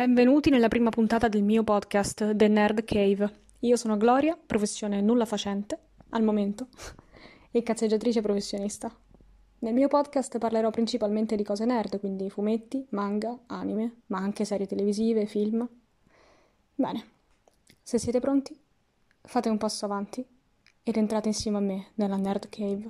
Benvenuti nella prima puntata del mio podcast The Nerd Cave. Io sono Gloria, professione nulla facente, al momento, e cazzeggiatrice professionista. Nel mio podcast parlerò principalmente di cose nerd, quindi fumetti, manga, anime, ma anche serie televisive, film. Bene, se siete pronti, fate un passo avanti ed entrate insieme a me nella Nerd Cave.